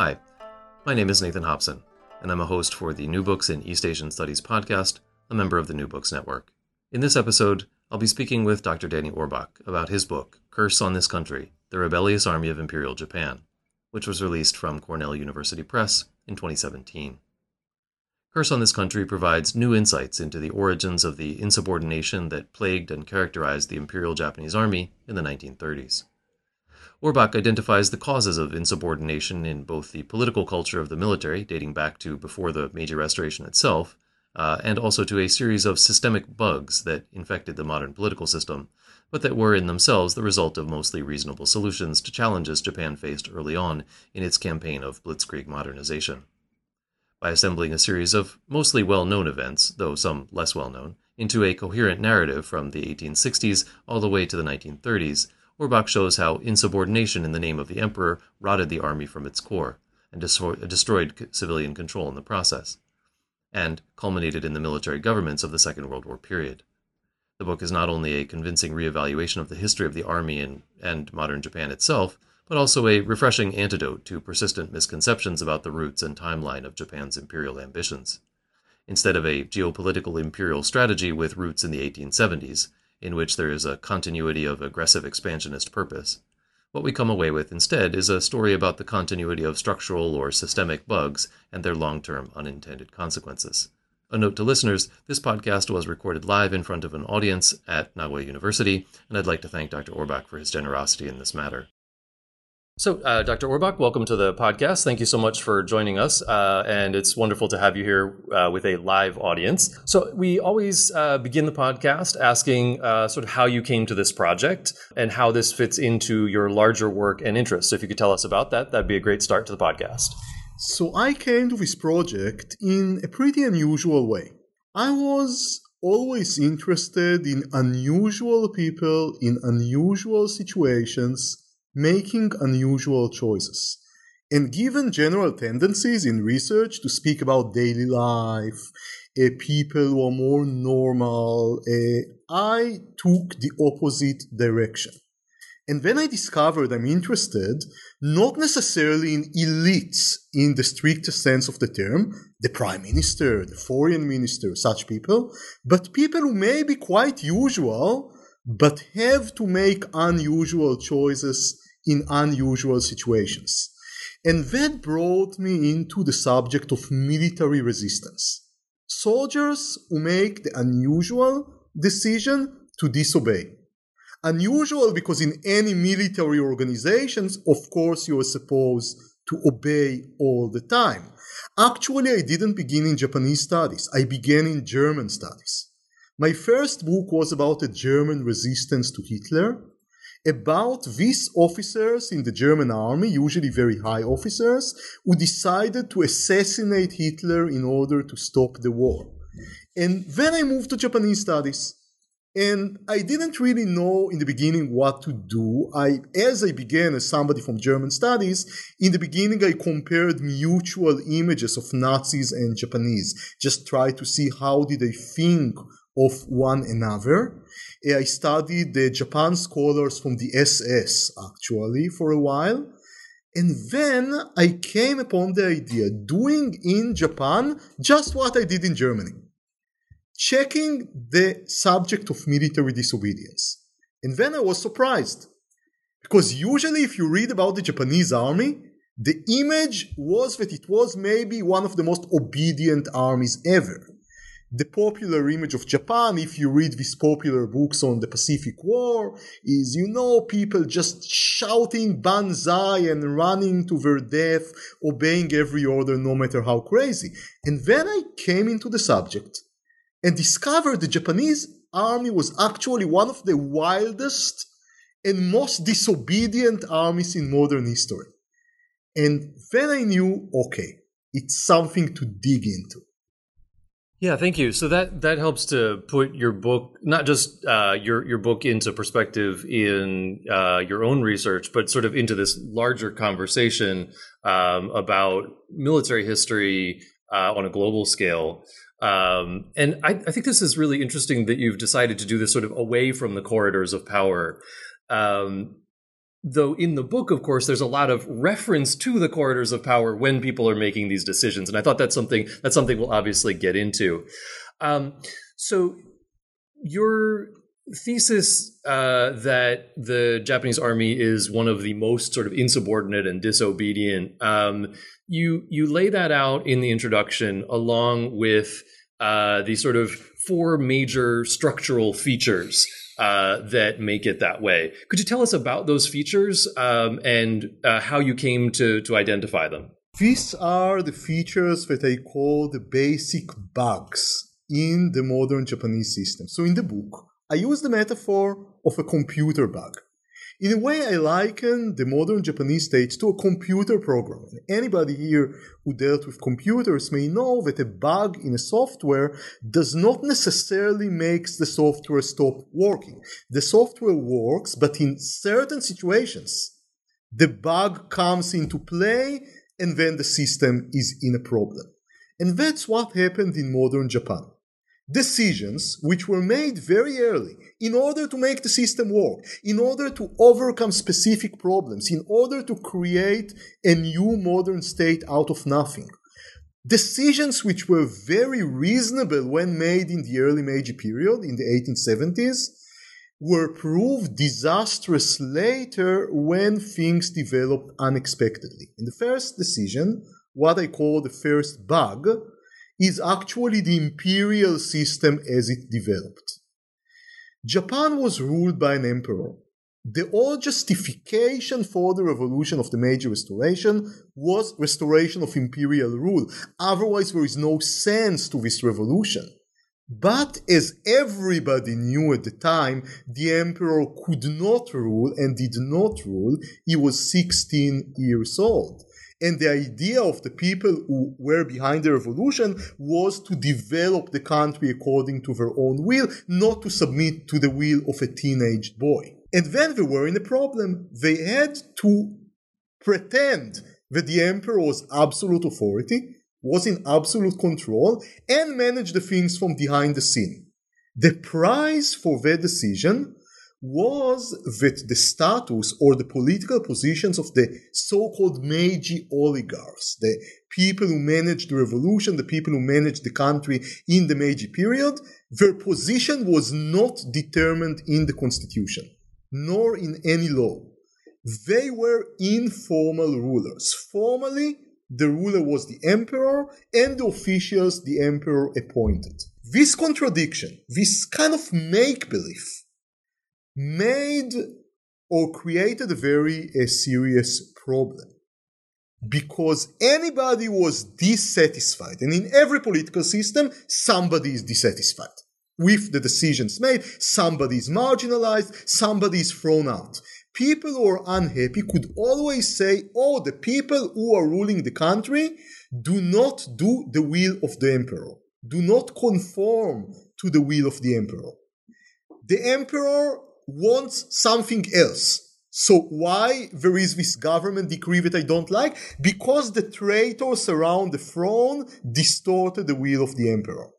Hi, my name is Nathan Hopson, and I'm a host for the New Books in East Asian Studies podcast, a member of the New Books Network. In this episode, I'll be speaking with Dr. Danny Orbach about his book, Curse on This Country The Rebellious Army of Imperial Japan, which was released from Cornell University Press in 2017. Curse on This Country provides new insights into the origins of the insubordination that plagued and characterized the Imperial Japanese Army in the 1930s. Orbach identifies the causes of insubordination in both the political culture of the military, dating back to before the Meiji Restoration itself, uh, and also to a series of systemic bugs that infected the modern political system, but that were in themselves the result of mostly reasonable solutions to challenges Japan faced early on in its campaign of blitzkrieg modernization. By assembling a series of mostly well known events, though some less well known, into a coherent narrative from the 1860s all the way to the 1930s, Orbach shows how insubordination in the name of the emperor rotted the army from its core and destroyed civilian control in the process and culminated in the military governments of the Second World War period. The book is not only a convincing reevaluation of the history of the army and, and modern Japan itself, but also a refreshing antidote to persistent misconceptions about the roots and timeline of Japan's imperial ambitions. Instead of a geopolitical imperial strategy with roots in the 1870s, in which there is a continuity of aggressive expansionist purpose, what we come away with instead is a story about the continuity of structural or systemic bugs and their long term unintended consequences. A note to listeners this podcast was recorded live in front of an audience at Nagoya University, and I'd like to thank Dr. Orbach for his generosity in this matter. So, uh, Dr. Orbach, welcome to the podcast. Thank you so much for joining us. Uh, and it's wonderful to have you here uh, with a live audience. So, we always uh, begin the podcast asking uh, sort of how you came to this project and how this fits into your larger work and interests. So, if you could tell us about that, that'd be a great start to the podcast. So, I came to this project in a pretty unusual way. I was always interested in unusual people in unusual situations making unusual choices. And given general tendencies in research to speak about daily life, uh, people who are more normal, uh, I took the opposite direction. And then I discovered I'm interested not necessarily in elites in the strictest sense of the term, the prime minister, the foreign minister, such people, but people who may be quite usual, but have to make unusual choices in unusual situations. And that brought me into the subject of military resistance. Soldiers who make the unusual decision to disobey. Unusual because in any military organizations, of course, you are supposed to obey all the time. Actually, I didn't begin in Japanese studies. I began in German studies. My first book was about the German resistance to Hitler about these officers in the German army, usually very high officers, who decided to assassinate Hitler in order to stop the war. And then I moved to Japanese studies. And I didn't really know in the beginning what to do. I, as I began as somebody from German studies, in the beginning I compared mutual images of Nazis and Japanese. Just try to see how did they think of one another. I studied the Japan scholars from the SS actually for a while. And then I came upon the idea doing in Japan just what I did in Germany. Checking the subject of military disobedience. And then I was surprised. Because usually if you read about the Japanese army, the image was that it was maybe one of the most obedient armies ever the popular image of Japan, if you read these popular books on the Pacific War, is, you know, people just shouting banzai and running to their death, obeying every order, no matter how crazy. And then I came into the subject and discovered the Japanese army was actually one of the wildest and most disobedient armies in modern history. And then I knew, okay, it's something to dig into. Yeah, thank you. So that that helps to put your book, not just uh, your your book, into perspective in uh, your own research, but sort of into this larger conversation um, about military history uh, on a global scale. Um, and I, I, think this is really interesting that you've decided to do this sort of away from the corridors of power. Um, though in the book of course there's a lot of reference to the corridors of power when people are making these decisions and i thought that's something that's something we'll obviously get into. Um, so your thesis uh, that the japanese army is one of the most sort of insubordinate and disobedient um, you you lay that out in the introduction along with uh, the sort of four major structural features uh, that make it that way. Could you tell us about those features um, and uh, how you came to, to identify them? These are the features that I call the basic bugs in the modern Japanese system. So in the book, I use the metaphor of a computer bug. In a way, I liken um, the modern Japanese state to a computer program. Anybody here who dealt with computers may know that a bug in a software does not necessarily make the software stop working. The software works, but in certain situations, the bug comes into play and then the system is in a problem. And that's what happened in modern Japan decisions which were made very early in order to make the system work, in order to overcome specific problems, in order to create a new modern state out of nothing. Decisions which were very reasonable when made in the early Meiji period, in the 1870s, were proved disastrous later when things developed unexpectedly. In the first decision, what I call the first bug, is actually the imperial system as it developed. Japan was ruled by an emperor. The old justification for the revolution of the Meiji Restoration was restoration of imperial rule. Otherwise, there is no sense to this revolution. But as everybody knew at the time, the emperor could not rule and did not rule. He was 16 years old. And the idea of the people who were behind the revolution was to develop the country according to their own will, not to submit to the will of a teenage boy. And then they were in a problem. They had to pretend that the emperor was absolute authority, was in absolute control, and manage the things from behind the scene. The price for their decision was that the status or the political positions of the so-called Meiji oligarchs, the people who managed the revolution, the people who managed the country in the Meiji period, their position was not determined in the constitution, nor in any law. They were informal rulers. Formally, the ruler was the emperor and the officials the emperor appointed. This contradiction, this kind of make-believe, made or created a very a serious problem. Because anybody was dissatisfied and in every political system somebody is dissatisfied with the decisions made. Somebody is marginalized somebody is thrown out. People who are unhappy could always say oh the people who are ruling the country do not do the will of the emperor. Do not conform to the will of the emperor. The emperor wants something else. So why there is this government decree that I don't like? Because the traitors around the throne distorted the will of the emperor.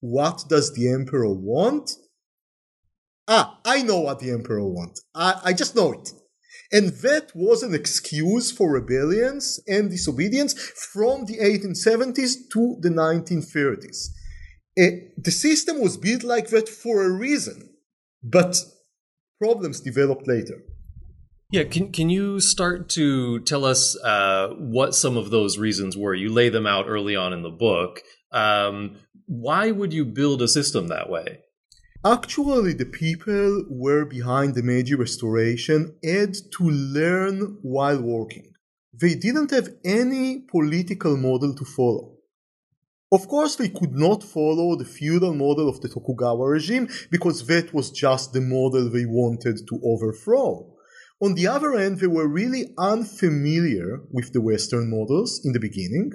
What does the emperor want? Ah, I know what the emperor wants. I, I just know it. And that was an excuse for rebellions and disobedience from the 1870s to the 1930s. Uh, eh, the system was built like that for a reason. But problems developed later. Yeah, can can you start to tell us uh, what some of those reasons were? You lay them out early on in the book. Um, why would you build a system that way? Actually, the people were behind the Meiji Restoration had to learn while working. They didn't have any political model to follow. Of course, they could not follow the feudal model of the Tokugawa regime because that was just the model they wanted to overthrow. On the other hand, they were really unfamiliar with the Western models in the beginning,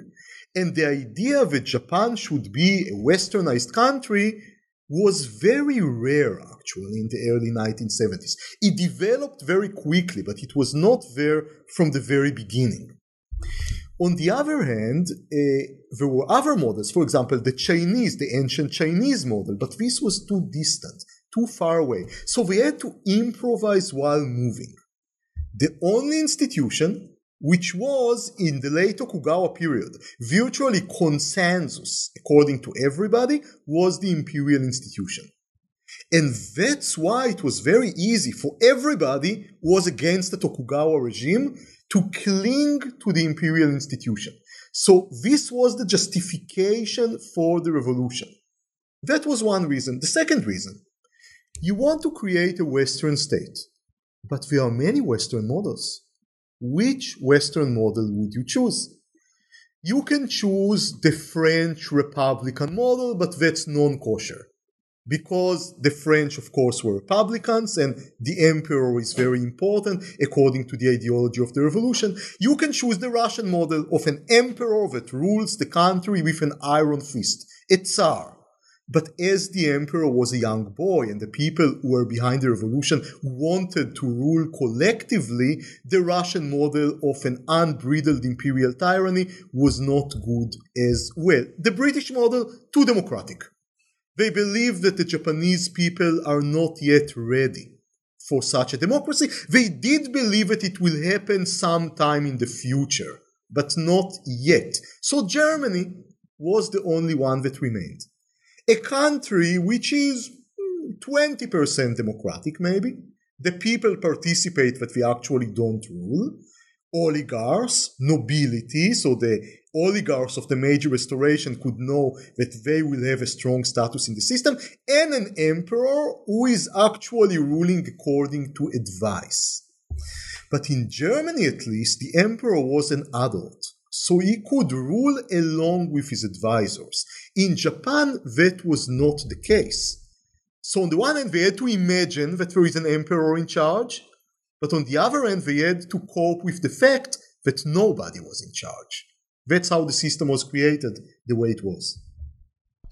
and the idea that Japan should be a westernized country was very rare actually in the early 1970s. It developed very quickly, but it was not there from the very beginning. On the other hand, uh, there were other models, for example, the Chinese, the ancient Chinese model, but this was too distant, too far away. So we had to improvise while moving. the only institution which was in the late Tokugawa period virtually consensus according to everybody was the imperial institution. And that's why it was very easy for everybody was against the Tokugawa regime to cling to the imperial institution. So this was the justification for the revolution. That was one reason. The second reason, you want to create a Western state, but there are many Western models. Which Western model would you choose? You can choose the French Republican model, but that's non kosher because the French, of course, were Republicans and the emperor is very important according to the ideology of the revolution, you can choose the Russian model of an emperor that rules the country with an iron fist, a tsar. But as the emperor was a young boy and the people who were behind the revolution wanted to rule collectively, the Russian model of an unbridled imperial tyranny was not good as well. The British model, too democratic. They believe that the Japanese people are not yet ready for such a democracy. They did believe that it will happen sometime in the future, but not yet. So Germany was the only one that remained. A country which is hmm, 20% democratic, maybe. The people participate, but we actually don't rule. Oligarchs, nobility, so the oligarchs of the Meiji restoration could know that they will have a strong status in the system, and an emperor who is actually ruling according to advice. But in Germany, at least, the emperor was an adult, so he could rule along with his advisors. In Japan, that was not the case. So, on the one hand, they had to imagine that there is an emperor in charge, but on the other end, they had to cope with the fact that nobody was in charge. That's how the system was created the way it was.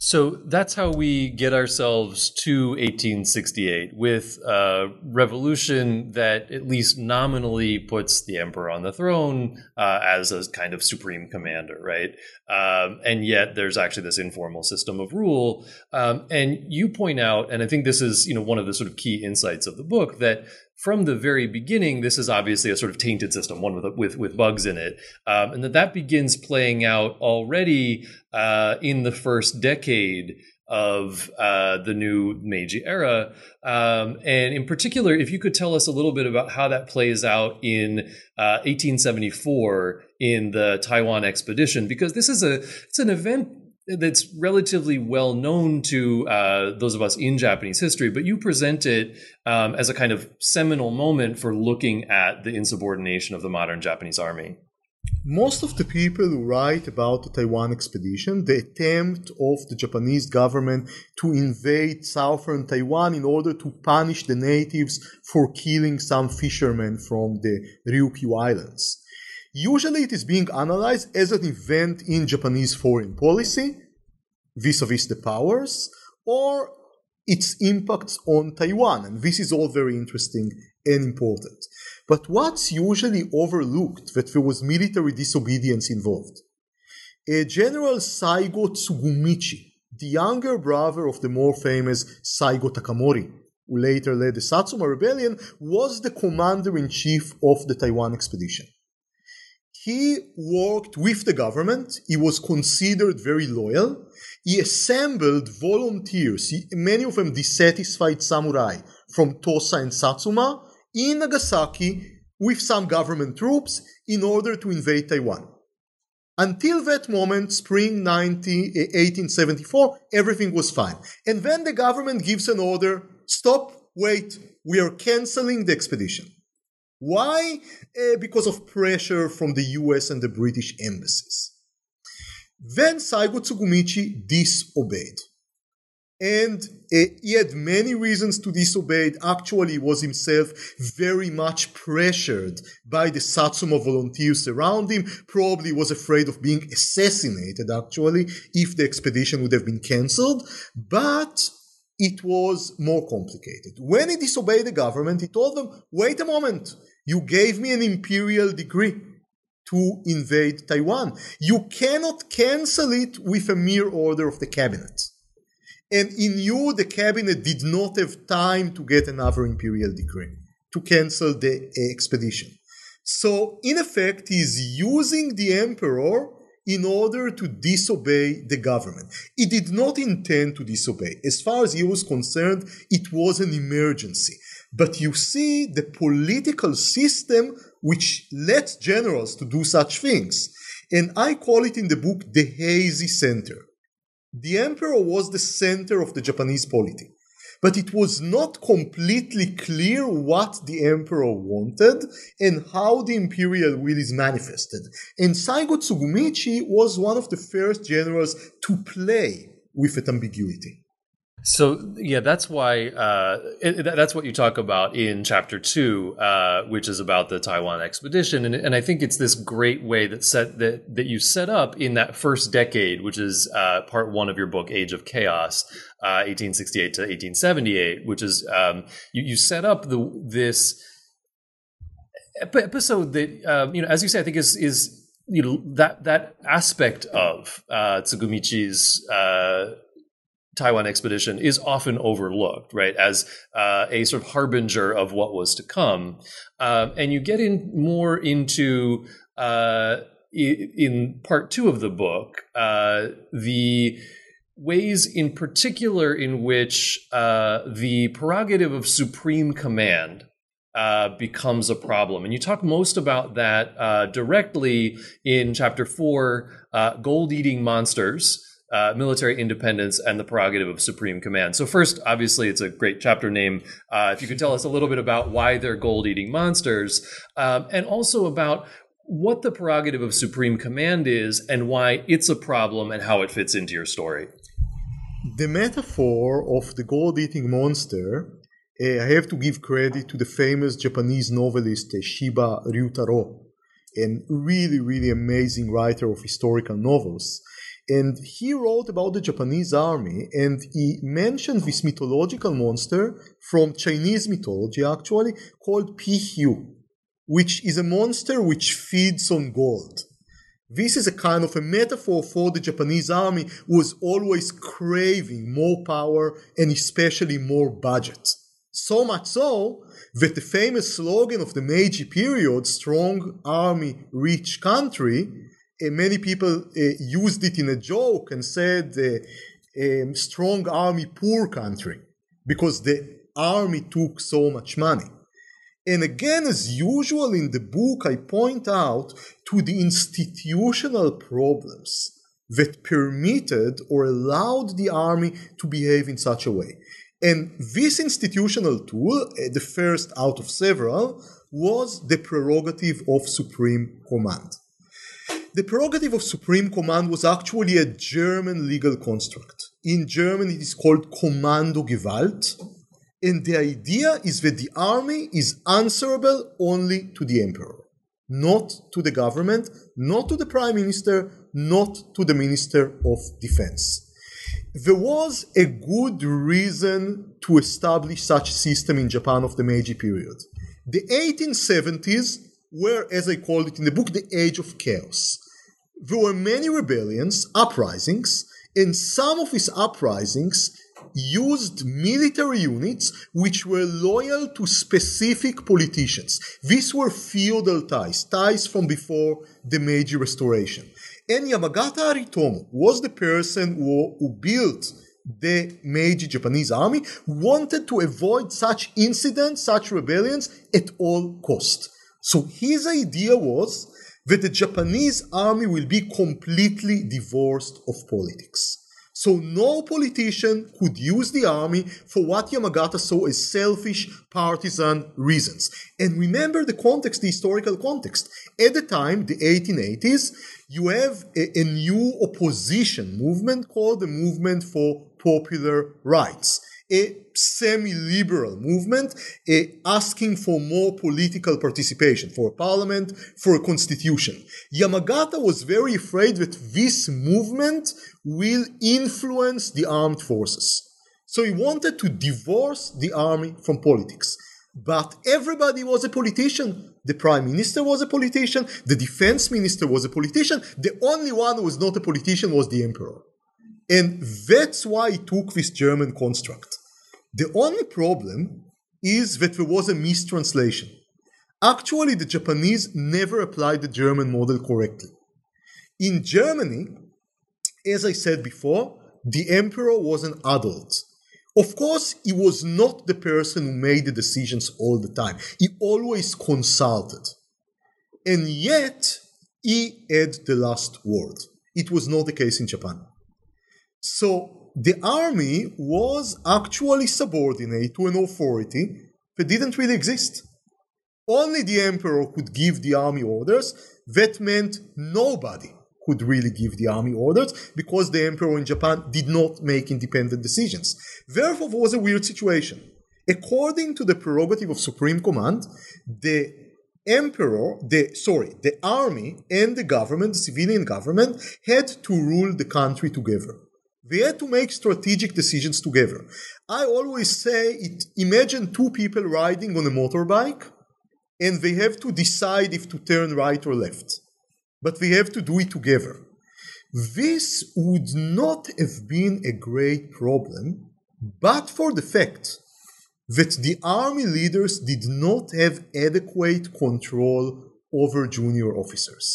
So that's how we get ourselves to 1868 with a revolution that at least nominally puts the emperor on the throne uh, as a kind of supreme commander, right? Um, and yet there's actually this informal system of rule. Um, and you point out, and I think this is you know one of the sort of key insights of the book that from the very beginning, this is obviously a sort of tainted system, one with with, with bugs in it, um, and that that begins playing out already uh, in the first decade of uh, the new Meiji era. Um, and in particular, if you could tell us a little bit about how that plays out in uh, 1874 in the Taiwan expedition, because this is a it's an event that's relatively well known to uh, those of us in Japanese history, but you present it um, as a kind of seminal moment for looking at the insubordination of the modern Japanese army. Most of the people who write about the Taiwan expedition, the attempt of the Japanese government to invade southern Taiwan in order to punish the natives for killing some fishermen from the Ryukyu Islands. Usually it is being analyzed as an event in Japanese foreign policy vis-a-vis the powers or its impacts on Taiwan. And this is all very interesting and important. But what's usually overlooked that there was military disobedience involved. A General Saigo Tsugumichi, the younger brother of the more famous Saigo Takamori, who later led the Satsuma Rebellion, was the commander in chief of the Taiwan expedition. He worked with the government. He was considered very loyal. He assembled volunteers, many of them dissatisfied samurai from Tosa and Satsuma, in Nagasaki with some government troops in order to invade Taiwan. Until that moment, spring 19, 1874, everything was fine. And then the government gives an order stop, wait, we are canceling the expedition. Why? Uh, because of pressure from the US and the British embassies. Then Saigo Tsugumichi disobeyed. And uh, he had many reasons to disobey. Actually, was himself very much pressured by the Satsuma volunteers around him. Probably was afraid of being assassinated, actually, if the expedition would have been cancelled. But it was more complicated. When he disobeyed the government, he told them, wait a moment, you gave me an imperial decree to invade Taiwan. You cannot cancel it with a mere order of the cabinet. And in you, the cabinet did not have time to get another imperial decree. to cancel the expedition. So, in effect, he's using the emperor in order to disobey the government. He did not intend to disobey. As far as he was concerned, it was an emergency. But you see the political system which lets generals to do such things. And I call it in the book the hazy center. The emperor was the center of the Japanese polity but it was not completely clear what the emperor wanted and how the imperial will is manifested. And Saigo Tsugumichi was one of the first generals to play with that ambiguity. So yeah, that's why uh, it, that's what you talk about in chapter two, uh, which is about the Taiwan expedition, and, and I think it's this great way that set that that you set up in that first decade, which is uh, part one of your book, Age of Chaos, 1868 uh, to 1878, which is um, you, you set up the this episode that um, you know, as you say, I think is is you know that that aspect of uh, Tsugumichi's uh, Taiwan expedition is often overlooked, right, as uh, a sort of harbinger of what was to come. Uh, and you get in more into uh, in part two of the book uh, the ways in particular in which uh, the prerogative of supreme command uh, becomes a problem. And you talk most about that uh, directly in chapter four uh, Gold Eating Monsters. Uh, military independence and the prerogative of supreme command. So, first, obviously, it's a great chapter name. Uh, if you could tell us a little bit about why they're gold eating monsters, um, and also about what the prerogative of supreme command is and why it's a problem and how it fits into your story. The metaphor of the gold eating monster, uh, I have to give credit to the famous Japanese novelist uh, Shiba Ryutaro, a really, really amazing writer of historical novels. And he wrote about the Japanese army and he mentioned this mythological monster from Chinese mythology actually called Pihu, which is a monster which feeds on gold. This is a kind of a metaphor for the Japanese army who was always craving more power and especially more budget. So much so that the famous slogan of the Meiji period, strong army, rich country, many people uh, used it in a joke and said um, strong army poor country because the army took so much money. And again as usual in the book i point out to the institutional problems that permitted or allowed the army to behave in such a way. And this institutional tool uh, the first out of several was the prerogative of supreme command the prerogative of supreme command was actually a German legal construct. In German, it is called Kommando Gewalt, and the idea is that the army is answerable only to the emperor, not to the government, not to the prime minister, not to the minister of defense. There was a good reason to establish such a system in Japan of the Meiji period. The 1870s were, as I called it in the book, the age of chaos there were many rebellions, uprisings, and some of these uprisings used military units which were loyal to specific politicians. These were feudal ties, ties from before the Meiji Restoration. And Yamagata Aritomo was the person who, who built the Meiji Japanese army, wanted to avoid such incidents, such rebellions at all cost. So his idea was that the Japanese army will be completely divorced of politics. So no politician could use the army for what Yamagata saw as selfish partisan reasons. And remember the context, the historical context. At the time, the 1880s, you have a, a new opposition movement called the Movement for Popular Rights a semi-liberal movement asking for more political participation, for a parliament, for a constitution. Yamagata was very afraid that this movement will influence the armed forces. So he wanted to divorce the army from politics. But everybody was a politician. The prime minister was a politician. The defense minister was a politician. The only one who was not a politician was the emperor. And that's why he took this German construct. The only problem is that there was a mistranslation. Actually, the Japanese never applied the German model correctly. In Germany, as I said before, the emperor was an adult. Of course, he was not the person who made the decisions all the time. He always consulted. And yet, he had the last word. It was not the case in Japan. So, the army was actually subordinate to an authority that didn't really exist. Only the emperor could give the army orders. That meant nobody could really give the army orders because the emperor in Japan did not make independent decisions. Therefore, it was a weird situation. According to the prerogative of supreme command, the emperor, the sorry, the army and the government, the civilian government, had to rule the country together. They had to make strategic decisions together. I always say, it, imagine two people riding on a motorbike, and they have to decide if to turn right or left but we have to do it together. This would not have been a great problem, but for the fact that the army leaders did not have adequate control over junior officers.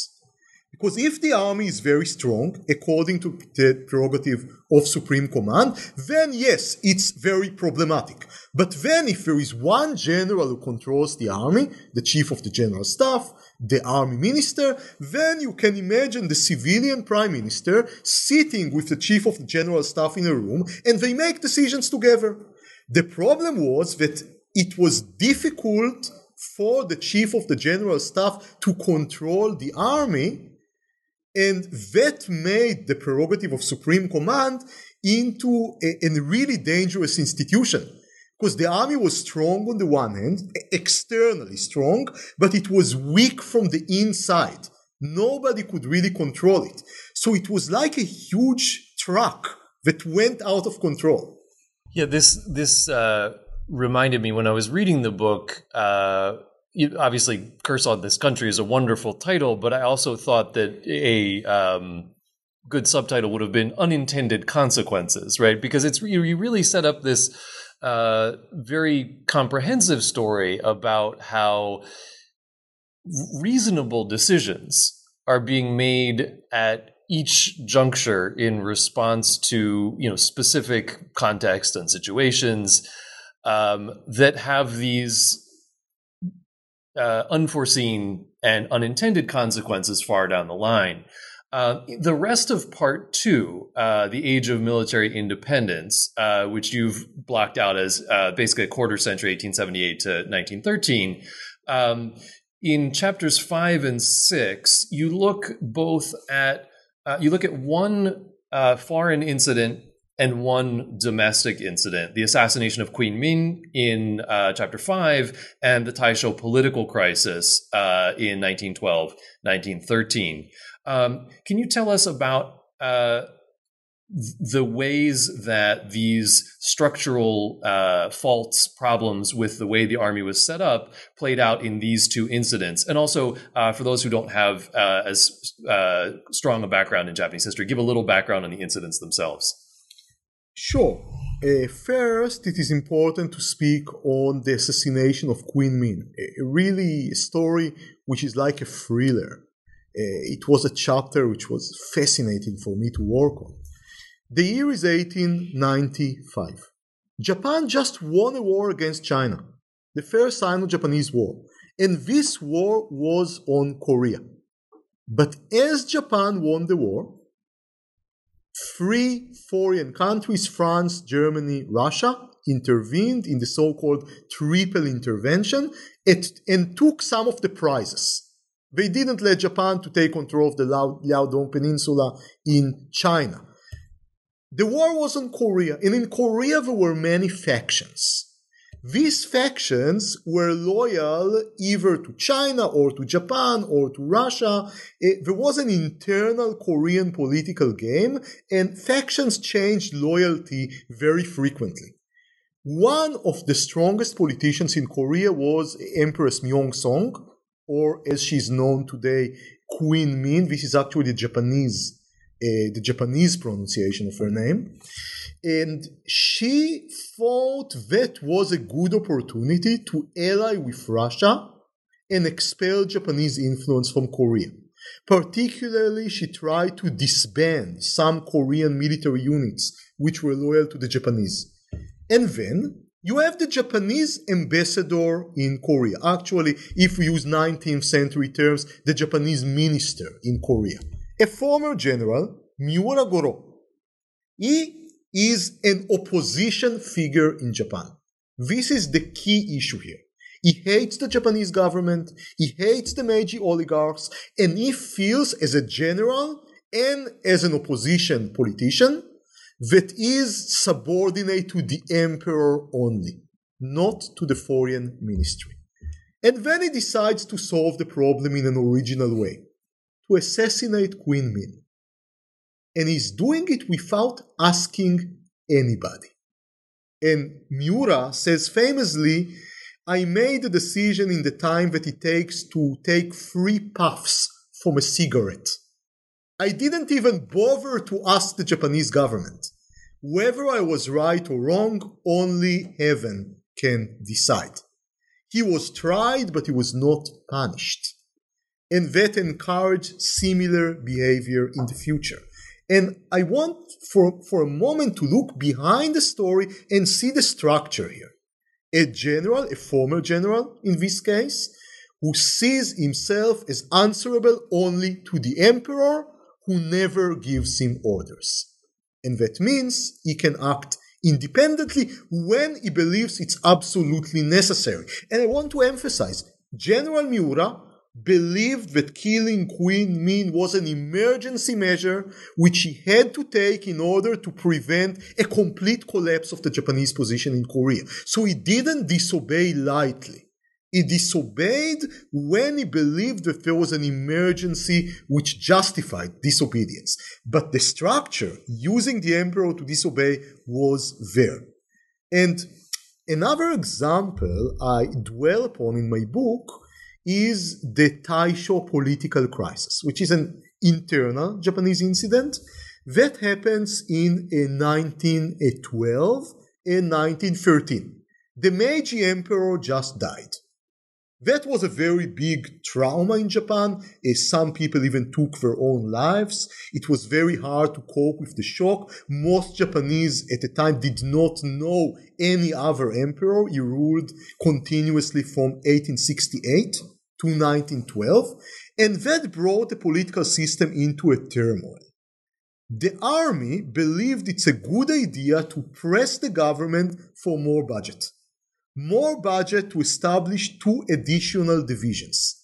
Because if the army is very strong, according to the prerogative of Supreme Command, then yes, it's very problematic. But then if there is one general who controls the army, the chief of the general staff, the army minister, then you can imagine the civilian prime minister sitting with the chief of the general staff in a room and they make decisions together. The problem was that it was difficult for the chief of the general staff to control the army and that made the prerogative of Supreme Command into a, a really dangerous institution. Because the army was strong on the one hand, externally strong, but it was weak from the inside. Nobody could really control it. So it was like a huge truck that went out of control. Yeah, this this uh, reminded me when I was reading the book. Uh, obviously curse on this country is a wonderful title but i also thought that a um, good subtitle would have been unintended consequences right? Because it's you really set up this uh, very comprehensive story about how reasonable decisions are being made at each juncture in response to you know specific context and situations um, that have these uh, unforeseen and unintended consequences far down the line. Uh, the rest of part two, uh, the age of military independence, uh, which you've blocked out as uh, basically a quarter century, 1878 to 1913, um, in chapters five and six, you look both at uh, you look at one foreign incident and one domestic incident the assassination of Queen Min in uh, chapter 5, and the Taisho political crisis uh, in 1912 1913. Um, can you tell us about uh, the ways that these structural uh, faults, problems with the way the army was set up played out in these two incidents. And also, uh, for those who don't have uh, as strong a background in Japanese history, give a little background on the incidents themselves. Sure. Uh, first, it is important to speak on the assassination of Queen Min, a really story which is like a thriller. Uh, it was a chapter which was fascinating for me to work on. The year is 1895. Japan just won a war against China, the first Sino-Japanese war, and this war was on Korea. But as Japan won the war, three foreign countries, France, Germany, Russia, intervened in the so-called triple intervention and took some of the prizes. They didn't let Japan to take control of the Liaodong Peninsula in China. The war was on Korea, and in Korea there were many factions. These factions were loyal either to China or to Japan or to Russia. It, there was an internal Korean political game, and factions changed loyalty very frequently. One of the strongest politicians in Korea was Empress Myeong-song, or as she's known today, Queen Min. This is actually the Japanese uh, the Japanese pronunciation of her name. And she thought that was a good opportunity to ally with Russia and expel Japanese influence from Korea. Particularly, she tried to disband some Korean military units which were loyal to the Japanese. And then you have the Japanese ambassador in Korea. Actually, if we use 19th century terms, the Japanese minister in Korea. A former general, Miura Goro. He is an opposition figure in Japan. This is the key issue here. He hates the Japanese government, he hates the Meiji oligarchs, and he feels as a general and as an opposition politician that is subordinate to the emperor only, not to the foreign ministry. And then he decides to solve the problem in an original way to assassinate Queen Min. And he's doing it without asking anybody. And Miura says famously, I made a decision in the time that it takes to take three puffs from a cigarette. I didn't even bother to ask the Japanese government. Whether I was right or wrong, only heaven can decide. He was tried, but he was not punished. And that encouraged similar behavior in the future. And I want for, for a moment to look behind the story and see the structure here a general, a former general in this case, who sees himself as answerable only to the emperor who never gives him orders. And that means he can act independently when he believes it's absolutely necessary. And I want to emphasize General Miura believed that killing Queen Min was an emergency measure which he had to take in order to prevent a complete collapse of the Japanese position in Korea. So he didn't disobey lightly. He disobeyed when he believed that there was an emergency which justified disobedience. But the structure using the emperor to disobey was there. And another example I dwell upon in my book is the Taisho political crisis, which is an internal Japanese incident that happens in 1912 and 1913. The Meiji emperor just died. That was a very big trauma in Japan, some people even took their own lives. It was very hard to cope with the shock. Most Japanese at the time did not know any other emperor. He ruled continuously from 1868 to 1912, and that brought the political system into a turmoil. The army believed it's a good idea to press the government for more budget more budget to establish two additional divisions.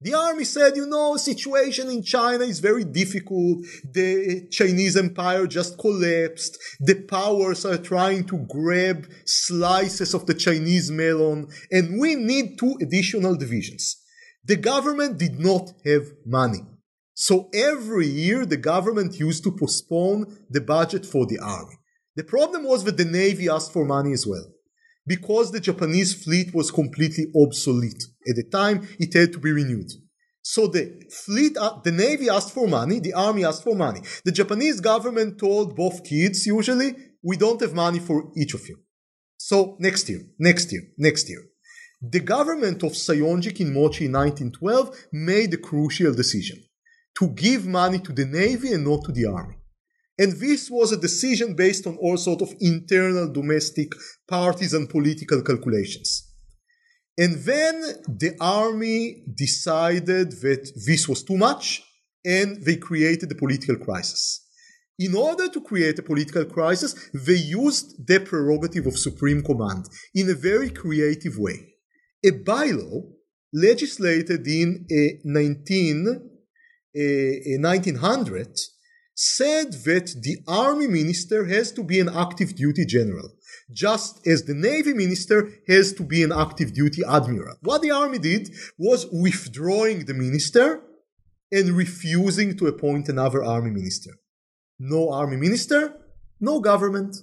The army said, you know, situation in China is very difficult. The Chinese empire just collapsed. The powers are trying to grab slices of the Chinese melon, and we need two additional divisions. The government did not have money. So every year the government used to postpone the budget for the army. The problem was that the navy asked for money as well because the Japanese fleet was completely obsolete. At the time, it had to be renewed. So the fleet, uh, the navy asked for money, the army asked for money. The Japanese government told both kids usually, we don't have money for each of you. So next year, next year, next year. The government of Saionji Kinmochi in 1912 made a crucial decision to give money to the navy and not to the army. And this was a decision based on all sort of internal domestic partisan political calculations. And then the army decided that this was too much and they created a political crisis. In order to create a political crisis, they used the prerogative of supreme command in a very creative way. A bylaw legislated in a 19, uh, uh, a 1900 said that the army minister has to be an active duty general, just as the navy minister has to be an active duty admiral. What the army did was withdrawing the minister and refusing to appoint another army minister. No army minister, no government.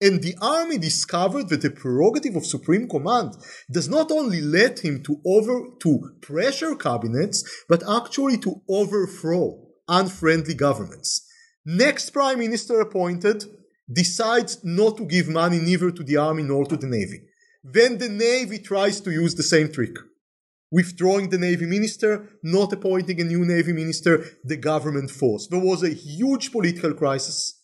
And the army discovered that the prerogative of supreme command does not only let him to over to pressure cabinets, but actually to overthrow unfriendly governments. Next prime minister appointed decides not to give money neither to the army nor to the navy. Then the navy tries to use the same trick. Withdrawing the navy minister, not appointing a new navy minister, the government falls. There was a huge political crisis.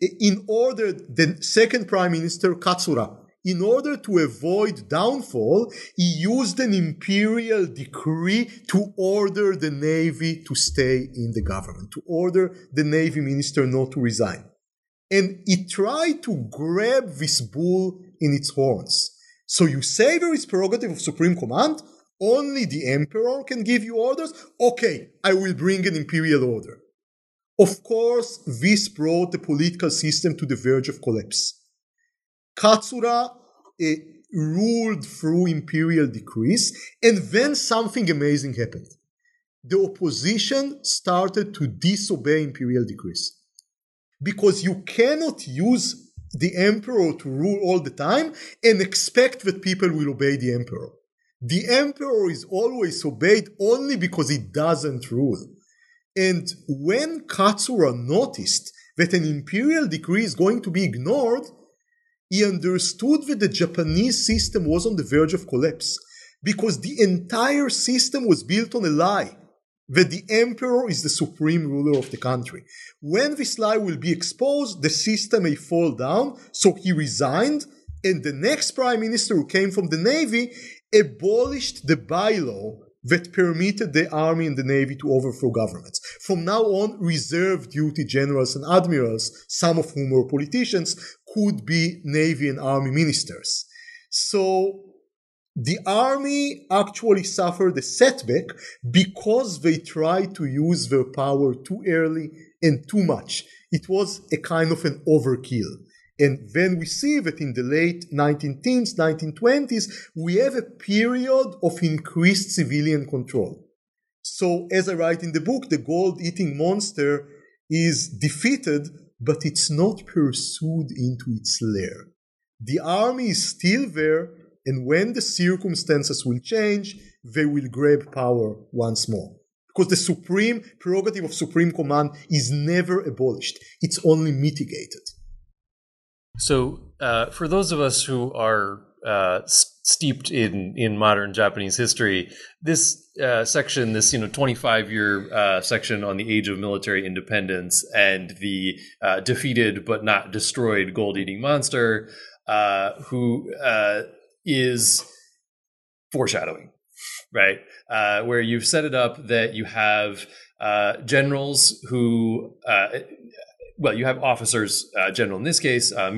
In order, the second prime minister, Katsura, in order to avoid downfall, he used an imperial decree to order the navy to stay in the government, to order the navy minister not to resign. And it tried to grab this bull in its horns. So you say there is prerogative of supreme command, only the emperor can give you orders. Okay, I will bring an imperial order. Of course, this brought the political system to the verge of collapse. Katsura uh, ruled through imperial decrees, and then something amazing happened. The opposition started to disobey imperial decrees. Because you cannot use the emperor to rule all the time and expect that people will obey the emperor. The emperor is always obeyed only because he doesn't rule. And when Katsura noticed that an imperial decree is going to be ignored, he understood that the Japanese system was on the verge of collapse because the entire system was built on a lie that the emperor is the supreme ruler of the country. When this lie will be exposed, the system may fall down. So he resigned, and the next prime minister who came from the navy abolished the bylaw that permitted the army and the navy to overthrow governments. From now on, reserve duty generals and admirals, some of whom were politicians, could be navy and army ministers. So the army actually suffered a setback because they tried to use their power too early and too much. It was a kind of an overkill. And then we see that in the late 19 teens, 1920s, we have a period of increased civilian control. So, as I write in the book, the gold eating monster is defeated, but it's not pursued into its lair. The army is still there, and when the circumstances will change, they will grab power once more. Because the supreme prerogative of supreme command is never abolished, it's only mitigated. So, uh, for those of us who are uh, steeped in in modern Japanese history, this uh, section, this you know twenty five year uh, section on the age of military independence and the uh, defeated but not destroyed gold eating monster, uh, who is foreshadowing, right? where you've set it up that you have generals who well, you have officers uh, general in this case, uh,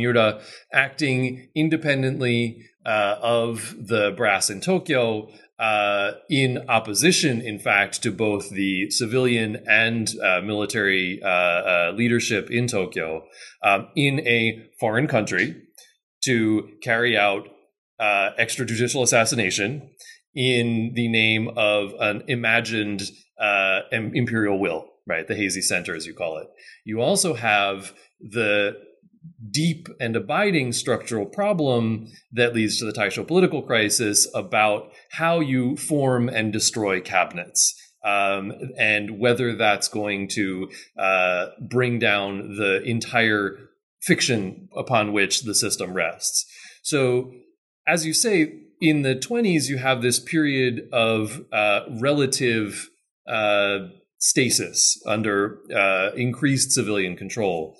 acting independently uh, of the brass in Tokyo, uh, in opposition, in fact, to both the civilian and uh, military uh, leadership in Tokyo, um, in a foreign country to carry out extrajudicial assassination in the name of an imagined imperial will right? The hazy Center, as you call it. You also have the deep and abiding structural problem that leads to the Taisho political crisis about how you form and destroy cabinets. Um, and whether that's going to uh, bring down the entire fiction upon which the system rests. So, as you say, in the 20s, you have this period of uh, relative uh, stasis under uh, increased civilian control.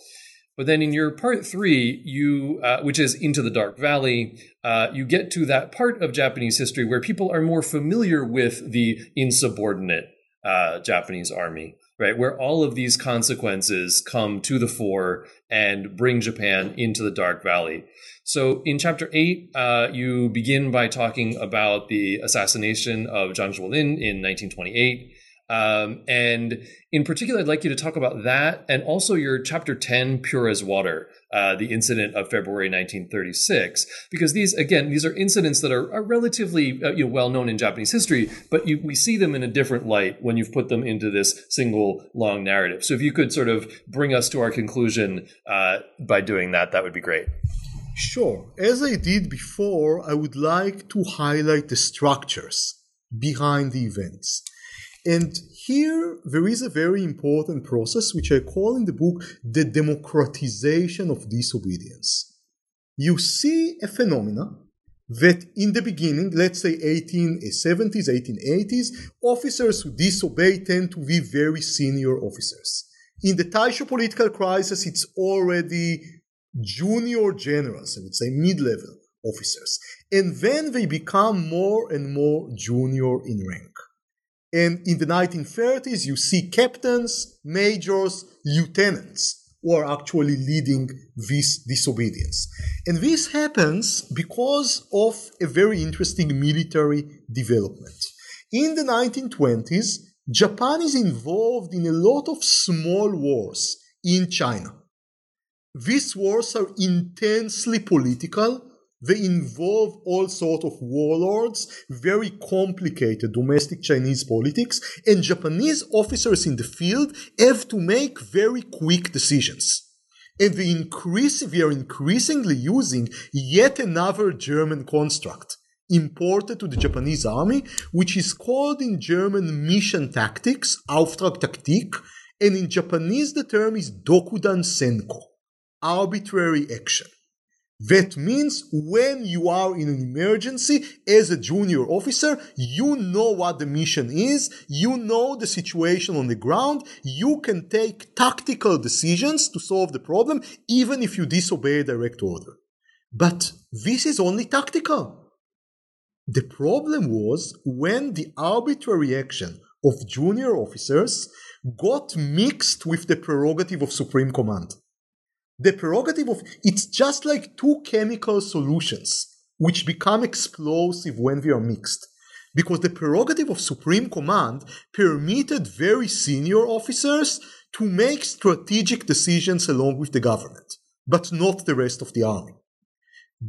But then in your part three, you uh, which is into the Dark Valley, uh, you get to that part of Japanese history where people are more familiar with the insubordinate uh, Japanese army, right? Where all of these consequences come to the fore and bring Japan into the Dark Valley. So in chapter eight, uh, you begin by talking about the assassination of Zhang Zuolin in 1928. Um, and in particular, I'd like you to talk about that and also your chapter 10, Pure as Water, uh, the incident of February 1936. Because these, again, these are incidents that are, are relatively uh, you know, well known in Japanese history, but you, we see them in a different light when you've put them into this single long narrative. So if you could sort of bring us to our conclusion uh, by doing that, that would be great. Sure. As I did before, I would like to highlight the structures behind the events. And here there is a very important process which I call in the book the democratization of disobedience. You see a phenomena that in the beginning, let's say 1870s, eh, 1880s, officers who disobey tend to be very senior officers. In the Taisho political crisis, it's already junior generals, I would say mid-level officers. And then they become more and more junior in rank. And in the 1930s, you see captains, majors, lieutenants who are actually leading this disobedience. And this happens because of a very interesting military development. In the 1920s, Japan is involved in a lot of small wars in China. These wars are intensely political they involve all sorts of warlords, very complicated domestic Chinese politics, and Japanese officers in the field have to make very quick decisions. And they increase, we are increasingly using yet another German construct imported to the Japanese army, which is called in German mission tactics, Auftragtaktik, and in Japanese the term is Dokudan Senko, arbitrary action. That means when you are in an emergency as a junior officer, you know what the mission is, you know the situation on the ground, you can take tactical decisions to solve the problem even if you disobey a direct order. But this is only tactical. The problem was when the arbitrary action of junior officers got mixed with the prerogative of Supreme Command the prerogative of it's just like two chemical solutions which become explosive when they are mixed because the prerogative of supreme command permitted very senior officers to make strategic decisions along with the government but not the rest of the army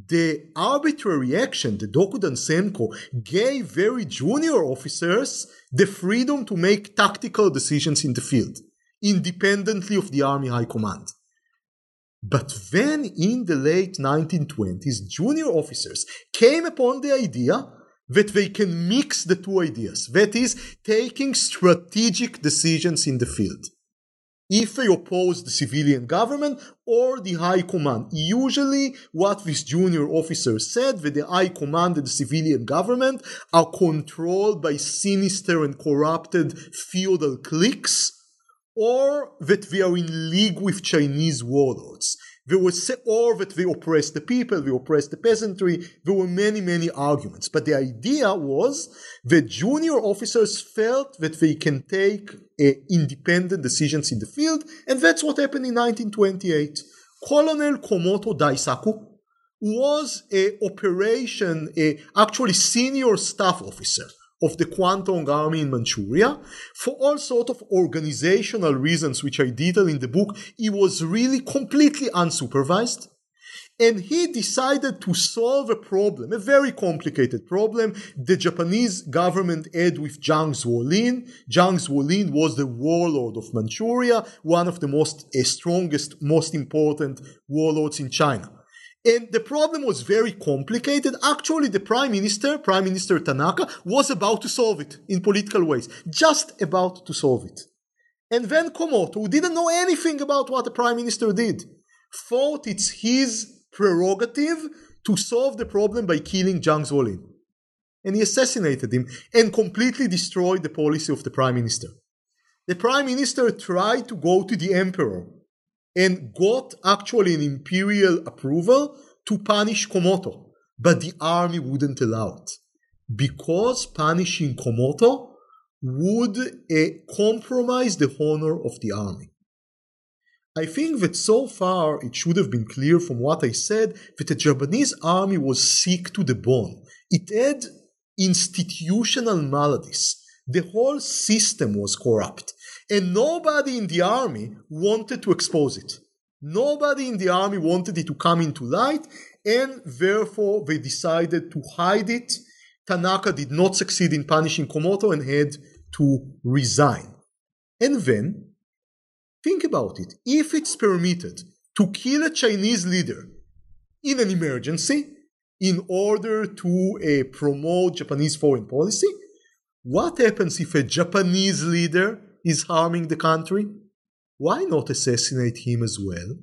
the arbitrary action, the Dokudan Senko, gave very junior officers the freedom to make tactical decisions in the field, independently of the army high command. But then in the late 1920s, junior officers came upon the idea that they can mix the two ideas. That is, taking strategic decisions in the field. If they oppose the civilian government or the high command. Usually what this junior officer said that the high command and the civilian government are controlled by sinister and corrupted feudal cliques or that we are in league with Chinese warlords. There was, or that they oppress the people, they oppress the peasantry. There were many, many arguments. But the idea was that junior officers felt that they can take uh, independent decisions in the field, and that's what happened in 1928. Colonel Komoto Daisaku was a operation, a actually senior staff officer of the Kwantung Army in Manchuria for all sort of organizational reasons which I detail in the book. He was really completely unsupervised. And he decided to solve a problem, a very complicated problem the Japanese government had with Zhang Zuolin. Zhang Zuolin was the warlord of Manchuria, one of the most uh, strongest, most important warlords in China. And the problem was very complicated. Actually, the prime minister, Prime Minister Tanaka, was about to solve it in political ways. Just about to solve it. And then Komoto, who didn't know anything about what the prime minister did, thought it's his prerogative to solve the problem by killing Zhang Zuolin. And he assassinated him and completely destroyed the policy of the prime minister. The prime minister tried to go to the emperor and got actually an imperial approval to punish Komoto, but the army wouldn't allow it because punishing Komoto would uh, compromise the honor of the army. I think that so far it should have been clear from what I said that the Japanese army was sick to the bone. It had institutional maladies. The whole system was corrupt. And nobody in the army wanted to expose it. Nobody in the army wanted it to come into light, and therefore they decided to hide it. Tanaka did not succeed in punishing Komoto and had to resign. And then, think about it. If it's permitted to kill a Chinese leader in an emergency in order to uh, promote Japanese foreign policy, What happens if a Japanese leader is harming the country? Why not assassinate him as well?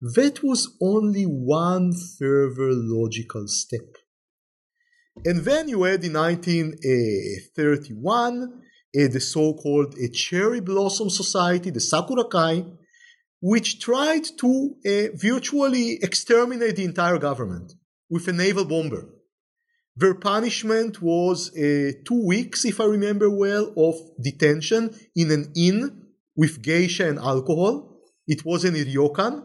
That was only one further logical step. And then you had in 1931 uh, the so-called uh, Cherry Blossom Society, the Sakurakai, which tried to uh, virtually exterminate the entire government with a naval bomber. Their punishment was uh, two weeks, if I remember well, of detention in an inn with geisha and alcohol. It was in ryokan.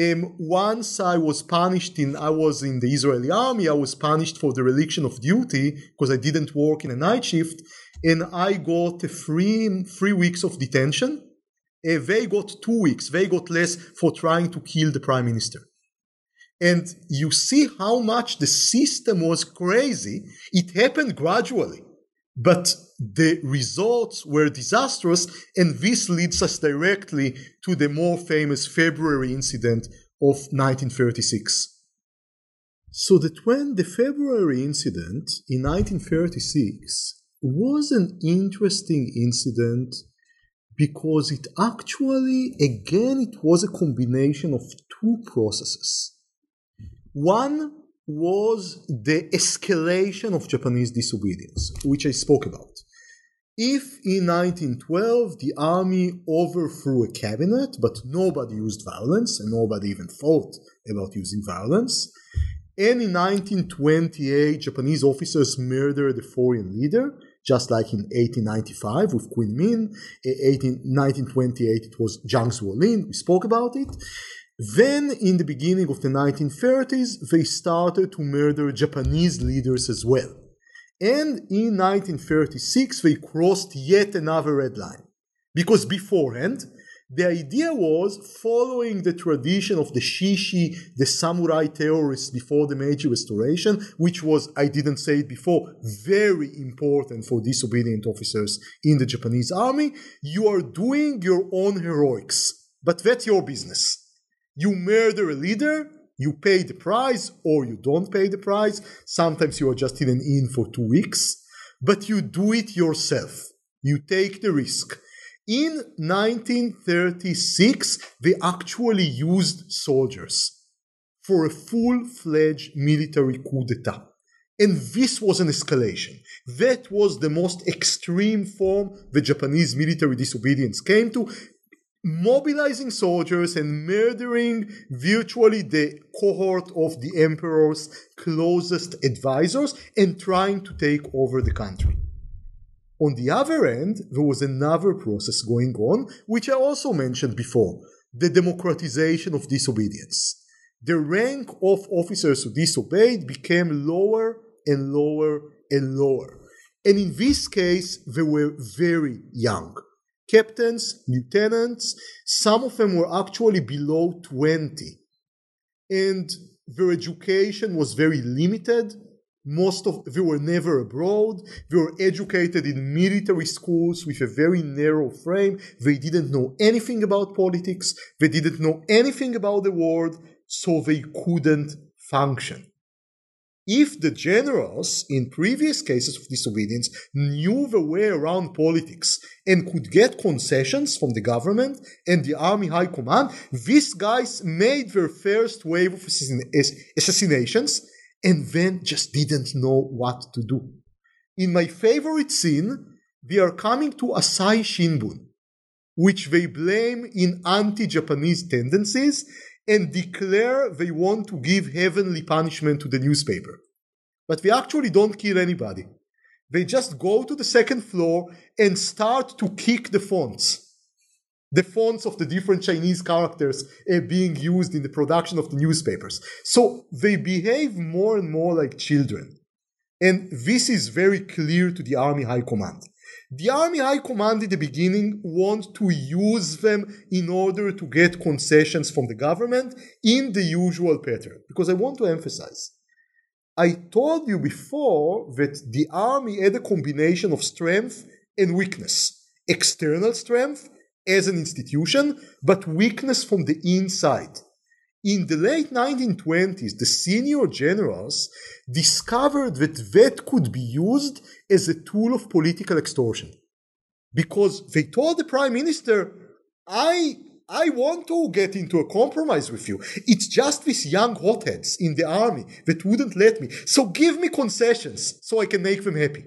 Um, once I was punished in, I was in the Israeli army, I was punished for the reliction of duty because I didn't work in a night shift, and I got three, three weeks of detention. Uh, they got two weeks, they got less for trying to kill the prime minister. And you see how much the system was crazy. It happened gradually, but the results were disastrous, and this leads us directly to the more famous February incident of 1936. So that when the February incident in 1936 was an interesting incident because it actually, again, it was a combination of two processes. One was the escalation of Japanese disobedience, which I spoke about. If in 1912 the army overthrew a cabinet, but nobody used violence and nobody even thought about using violence, and in 1928 Japanese officers murdered a foreign leader, just like in 1895 with Queen Min, in 1928 it was Zhang Zuolin, we spoke about it. Then, in the beginning of the 1930s, they started to murder Japanese leaders as well. And in 1936, they crossed yet another red line. Because beforehand, the idea was following the tradition of the shishi, the samurai terrorists before the Meiji Restoration, which was, I didn't say it before, very important for disobedient officers in the Japanese army. You are doing your own heroics, but that's your business. You murder a leader, you pay the price or you don't pay the price. Sometimes you are just in an inn for two weeks, but you do it yourself. You take the risk. In 1936, they actually used soldiers for a full fledged military coup d'etat. And this was an escalation. That was the most extreme form the Japanese military disobedience came to mobilizing soldiers and murdering virtually the cohort of the emperor's closest advisors and trying to take over the country. On the other end, there was another process going on, which I also mentioned before the democratization of disobedience. The rank of officers who disobeyed became lower and lower and lower. And in this case, they were very young captains, lieutenants. Some of them were actually below 20. And their education was very limited. Most of they were never abroad. They were educated in military schools with a very narrow frame. They didn't know anything about politics. They didn't know anything about the world, so they couldn't function. If the generals in previous cases of disobedience knew the way around politics and could get concessions from the government and the army high command, these guys made their first wave of assassinations and then just didn't know what to do. In my favorite scene, they are coming to Asahi Shimbun, which they blame in anti-Japanese tendencies and declare they want to give heavenly punishment to the newspaper. But they actually don't kill anybody. They just go to the second floor and start to kick the fonts. The fonts of the different Chinese characters uh, being used in the production of the newspapers. So they behave more and more like children. And this is very clear to the Army High Command. The Army High Command in the beginning want to use them in order to get concessions from the government in the usual pattern. Because I want to emphasize, I told you before that the army had a combination of strength and weakness. External strength as an institution, but weakness from the inside. In the late 1920s, the senior generals discovered that that could be used as a tool of political extortion. Because they told the prime minister, I, I want to get into a compromise with you. It's just these young hotheads in the army that wouldn't let me. So give me concessions so I can make them happy.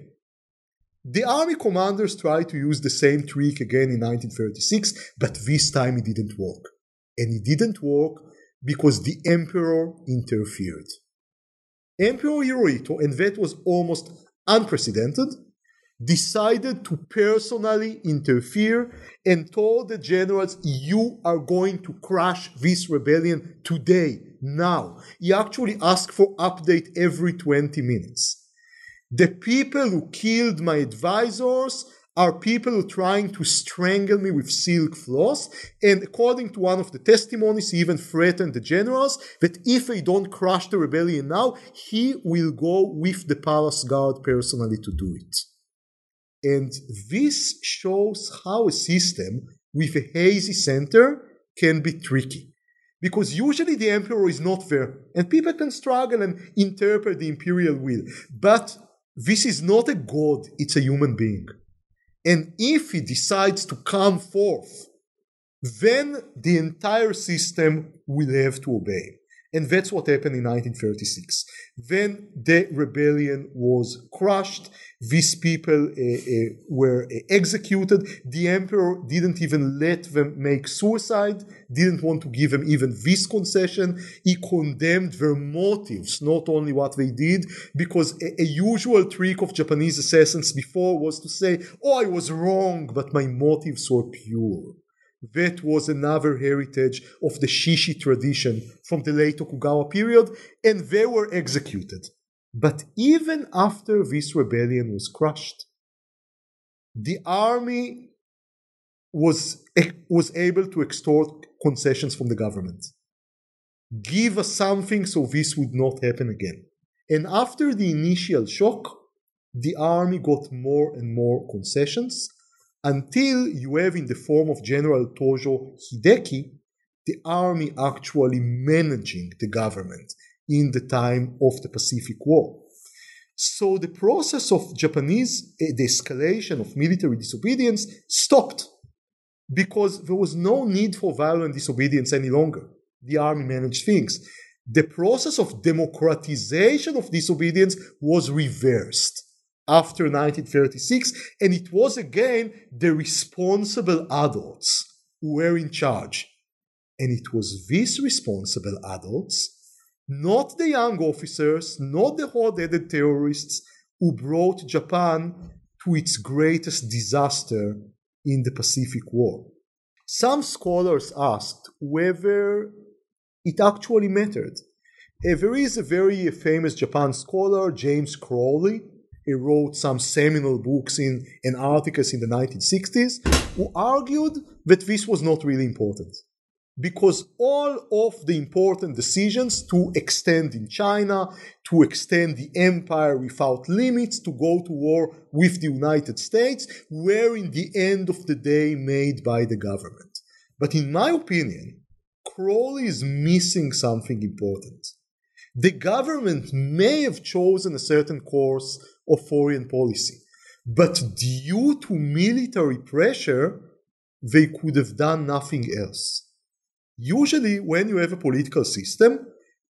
The army commanders tried to use the same trick again in 1936, but this time it didn't work. And it didn't work because the emperor interfered. Emperor Hirohito, and that was almost unprecedented, decided to personally interfere and told the generals, You are going to crush this rebellion today, now. He actually asked for update every 20 minutes. The people who killed my advisors are people trying to strangle me with silk floss. And according to one of the testimonies, he even threatened the generals that if they don't crush the rebellion now, he will go with the palace guard personally to do it. And this shows how a system with a hazy center can be tricky. Because usually the emperor is not there, and people can struggle and interpret the imperial will. But this is not a god, it's a human being. And if he decides to come forth, then the entire system will have to obey. And that's what happened in 1936. Then the rebellion was crushed. These people uh, uh, were uh, executed. The emperor didn't even let them make suicide, didn't want to give them even this concession. He condemned their motives, not only what they did, because a, a usual trick of Japanese assassins before was to say, Oh, I was wrong, but my motives were pure. That was another heritage of the Shishi tradition from the late Tokugawa period, and they were executed. But even after this rebellion was crushed, the army was, was able to extort concessions from the government. Give us something so this would not happen again. And after the initial shock, the army got more and more concessions until you have in the form of General Tojo Hideki the army actually managing the government in the time of the Pacific War. So the process of Japanese, eh, the escalation of military disobedience stopped because there was no need for violent disobedience any longer. The army managed things. The process of democratization of disobedience was reversed after 1936, and it was again the responsible adults who were in charge. And it was these responsible adults, not the young officers, not the hot headed terrorists, who brought Japan to its greatest disaster in the Pacific War. Some scholars asked whether it actually mattered. There is a very famous Japan scholar, James Crowley, he wrote some seminal books in and articles in the 1960s who argued that this was not really important because all of the important decisions to extend in China, to extend the empire without limits, to go to war with the United States, were in the end of the day made by the government. But in my opinion, Crowley is missing something important. The government may have chosen a certain course of foreign policy. But due to military pressure, they could have done nothing else. Usually, when you have a political system,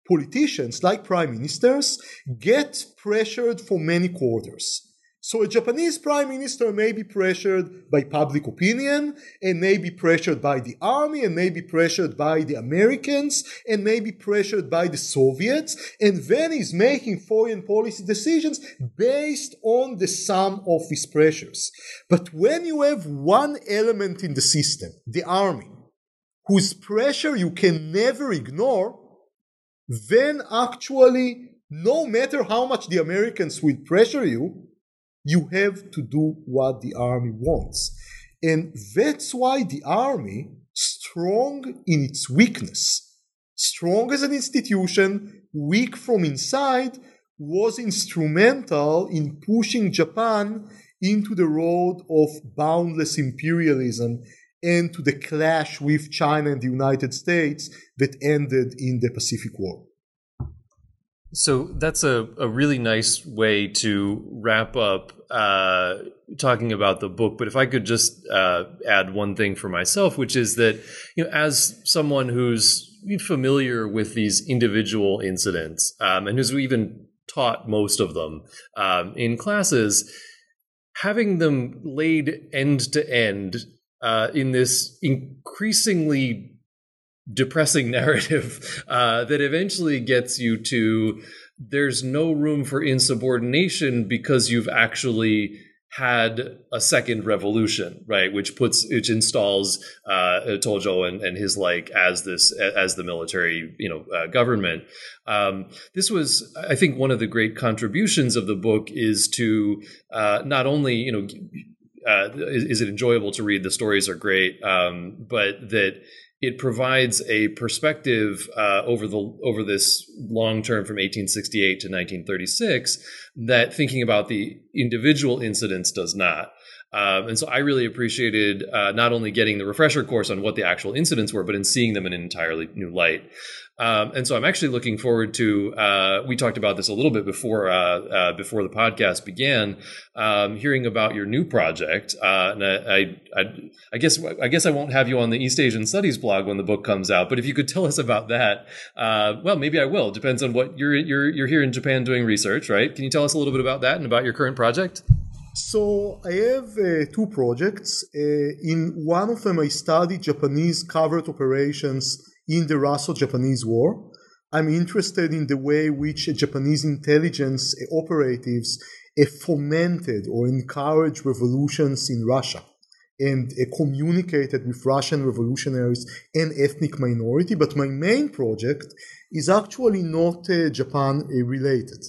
politicians, like prime ministers, get pressured from many quarters. So a Japanese prime minister may be pressured by public opinion and may be pressured by the army and may be pressured by the Americans and may be pressured by the Soviets and then he's making foreign policy decisions based on the sum of these pressures. But when you have one element in the system, the army, whose pressure you can never ignore, then actually no matter how much the Americans will pressure you, you have to do what the army wants. And that's why the army, strong in its weakness, strong as an institution, weak from inside, was instrumental in pushing Japan into the road of boundless imperialism and to the clash with China and the United States that ended in the Pacific War. So that's a, a really nice way to wrap up uh, talking about the book. But if I could just uh, add one thing for myself, which is that you know, as someone who's familiar with these individual incidents um, and who's even taught most of them um, in classes, having them laid end to end uh, in this increasingly depressing narrative uh, that eventually gets you to there's no room for insubordination because you've actually had a second revolution, right? Which puts which installs uh, Tojo and, and his like as this as the military, you know, uh, government. Um, this was, I think, one of the great contributions of the book is to uh, not only you know. Uh, is, is, it enjoyable to read? The stories are great, um, but that it provides a perspective uh, over the over this long term from 1868 to 1936 that thinking about the individual incidents does not. Um, and so I really appreciated uh, not only getting the refresher course on what the actual incidents were, but in seeing them in an entirely new light. Um, and so I'm actually looking forward to. Uh, we talked about this a little bit before uh, uh, before the podcast began. Um, hearing about your new project, uh, and I, I, I, guess I guess I won't have you on the East Asian Studies blog when the book comes out. But if you could tell us about that, uh, well, maybe I will. Depends on what you're you're you're here in Japan doing research, right? Can you tell us a little bit about that and about your current project? So I have uh, two projects. in one of them, I study Japanese covert operations in the Russo-Japanese War. I'm interested in the way which Japanese intelligence operatives fomented or encouraged revolutions in Russia and communicated with Russian revolutionaries and ethnic minority. But my main project is actually not uh, Japan uh, related.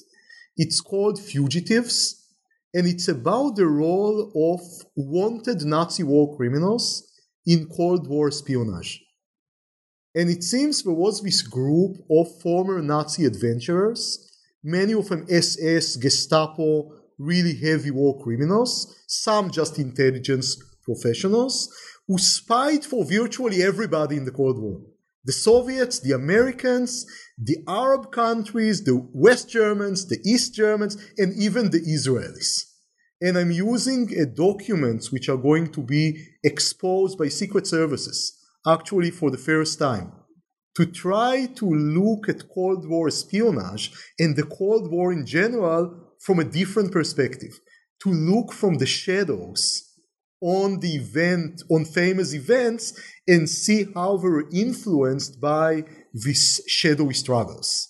It's called Fugitives, and it's about the role of wanted Nazi war criminals in Cold War espionage. And it seems there was this group of former Nazi adventurers, many of them SS, Gestapo, really heavy war criminals, some just intelligence professionals, who spied for virtually everybody in the Cold War. The Soviets, the Americans, the Arab countries, the West Germans, the East Germans, and even the Israelis. And I'm using documents which are going to be exposed by secret services actually for the first time to try to look at Cold War espionage and the Cold War in general from a different perspective, to look from the shadows on the event, on famous events, and see how they were influenced by these shadowy struggles.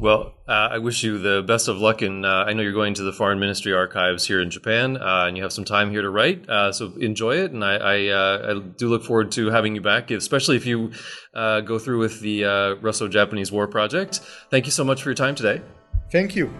Well, uh, I wish you the best of luck, and uh, I know you're going to the Foreign Ministry archives here in Japan, uh, and you have some time here to write. Uh, so enjoy it, and I, I, uh, I, do look forward to having you back, especially if you uh, go through with the Russo-Japanese War project. Thank you so much for your time today. Thank you.